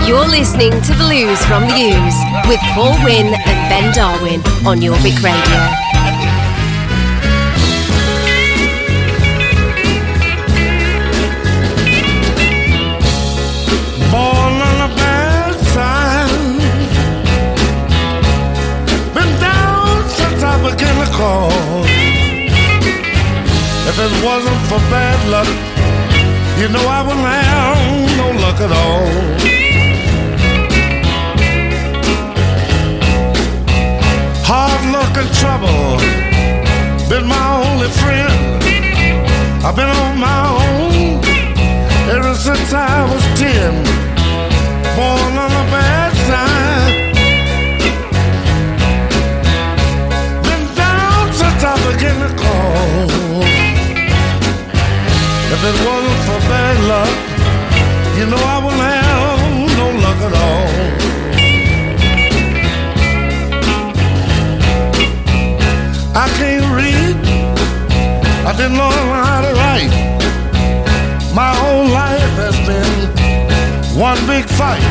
You're listening to the Blues from the Ouse with Paul Wynn and Ben Darwin on Jorvik Radio. If it wasn't for bad luck, you know I wouldn't have no luck at all. Hard luck and trouble been my only friend. I've been on my own ever since I was ten. Didn't learn how to write. My whole life has been one big fight.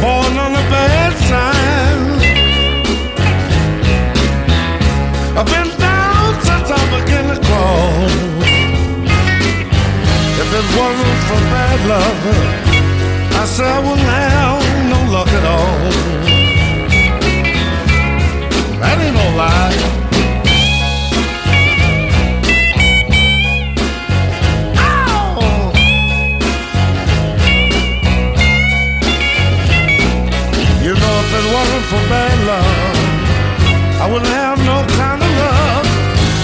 Born on the bad side. I've been down since I began to crawl. If it wasn't for bad luck, I said I wouldn't have no luck at all. That ain't no lie. For bad love, I wouldn't have no kind of love.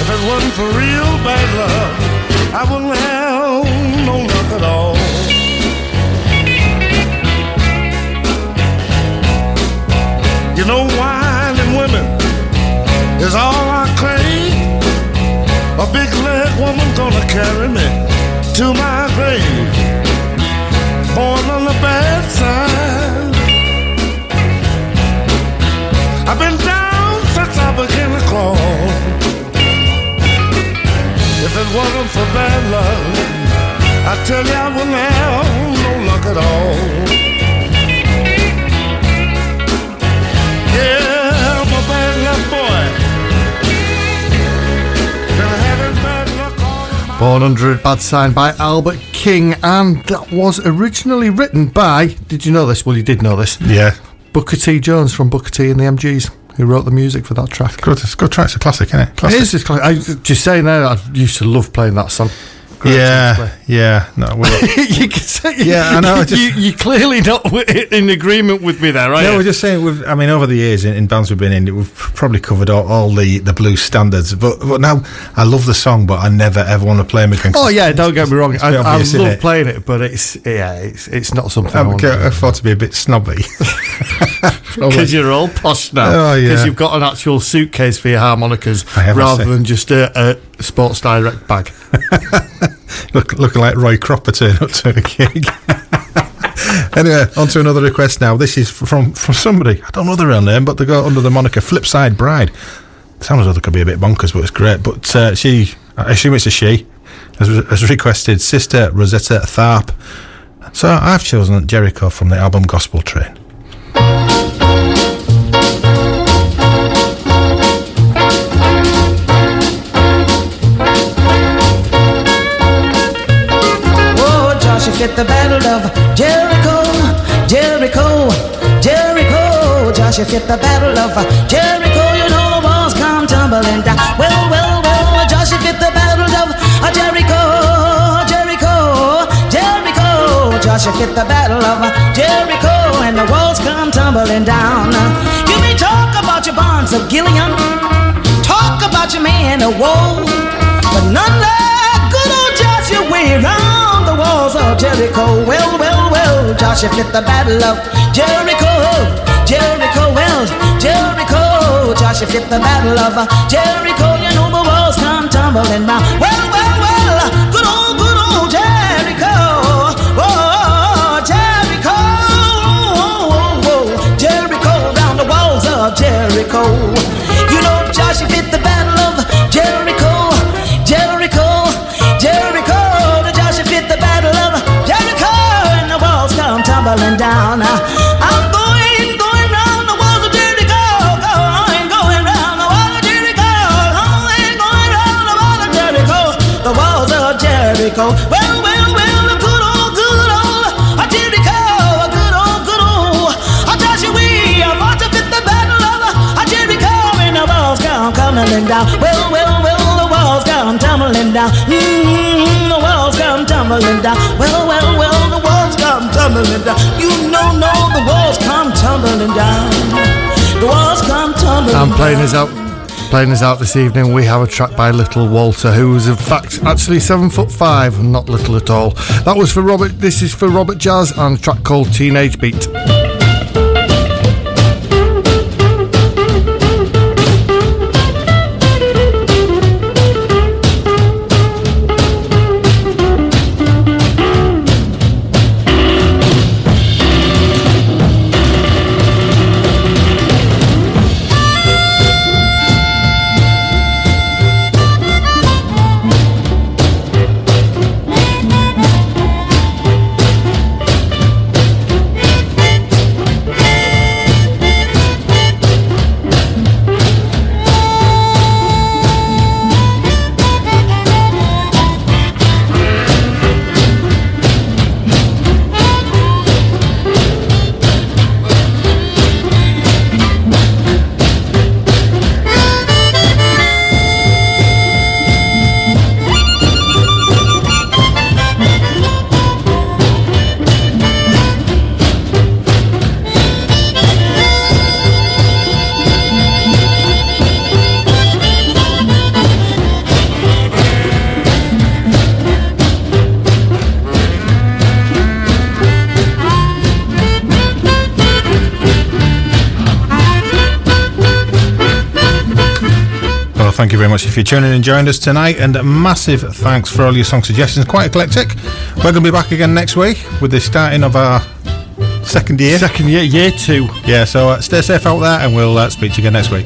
If it wasn't for real bad love, I wouldn't have no luck at all. You know, wine and women is all I crave. A big leg woman gonna carry me to my grave. Born on the bad side. I've been down since I began to crawl. wasn't for bad luck, I tell you I wouldn't have no luck at all. Yeah, I'm a bad luck boy. Been having bad luck all Born Under a Bad Sign by Albert King, and that was originally written by. Did you know this? Well, you did know this. Yeah. Booker T. Jones from Booker T. and the MGs, who wrote the music for that track. Good, it's a good track. It's a classic, isn't it? It Classic. is just classic. I just saying that I used to love playing that song. Great yeah, yeah. No, you can say, Yeah, I know, I just- you, you're clearly not in agreement with me there, right? no, we're just saying. We've, I mean, over the years in, in bands we've been in, we've probably covered all, all the, the blues standards. But but now I love the song, but I never ever want to play them again. Oh yeah, don't get me wrong. it's I, I obvious, isn't love it? playing it, but it's yeah, it's it's not something I I thought to be a bit snobby. because you're all posh now. Oh, yeah. Because you've got an actual suitcase for your harmonicas I have, I rather than just a, a Sports Direct bag. Look, looking like Roy Cropper turned up to a gig. anyway, on to another request now. This is from from somebody. I don't know the real name, but they go under the moniker Flipside Bride. Sounds though they could be a bit bonkers, but it's great. But uh, she, I assume it's a she, has, has requested Sister Rosetta Tharpe. So I've chosen Jericho from the album Gospel Train. Joshua fit the battle of Jericho, Jericho, Jericho. Joshua fit the battle of Jericho. You know the walls come tumbling down. Well, well, well. Joshua fit the battle of Jericho, Jericho, Jericho. Joshua fit the battle of Jericho, and the walls come tumbling down. You may talk about your bonds of Gilead, talk about your man of woe, but none old Joshua way round the walls of Jericho. Well, well, well, Joshua fit the battle of Jericho. Jericho, well, Jericho. Joshua fit the battle of Jericho. You know the walls come tumbling down. Well, well, well, good old, good old Jericho. Oh, Jericho. Oh, oh, Jericho, round the walls of Jericho. You know Joshua fit the battle Well, well, well, a good old, good old a a good old, good old a Joshua. We are about to the battle of a and the walls come tumbling down. Well, well, well, the walls come tumbling down. Mm, the walls come tumbling down. Well, well, well, the walls come tumbling down. You know, no, the walls come tumbling down. The walls come tumbling I'm playing us out. Playing us out this evening, we have a track by Little Walter, who is in fact actually seven foot five, not little at all. That was for Robert. This is for Robert Jazz and a track called Teenage Beat. Much if you're tuning in and joined us tonight, and a massive thanks for all your song suggestions. Quite eclectic. We're going to be back again next week with the starting of our second year. Second year, year two. Yeah, so uh, stay safe out there, and we'll uh, speak to you again next week.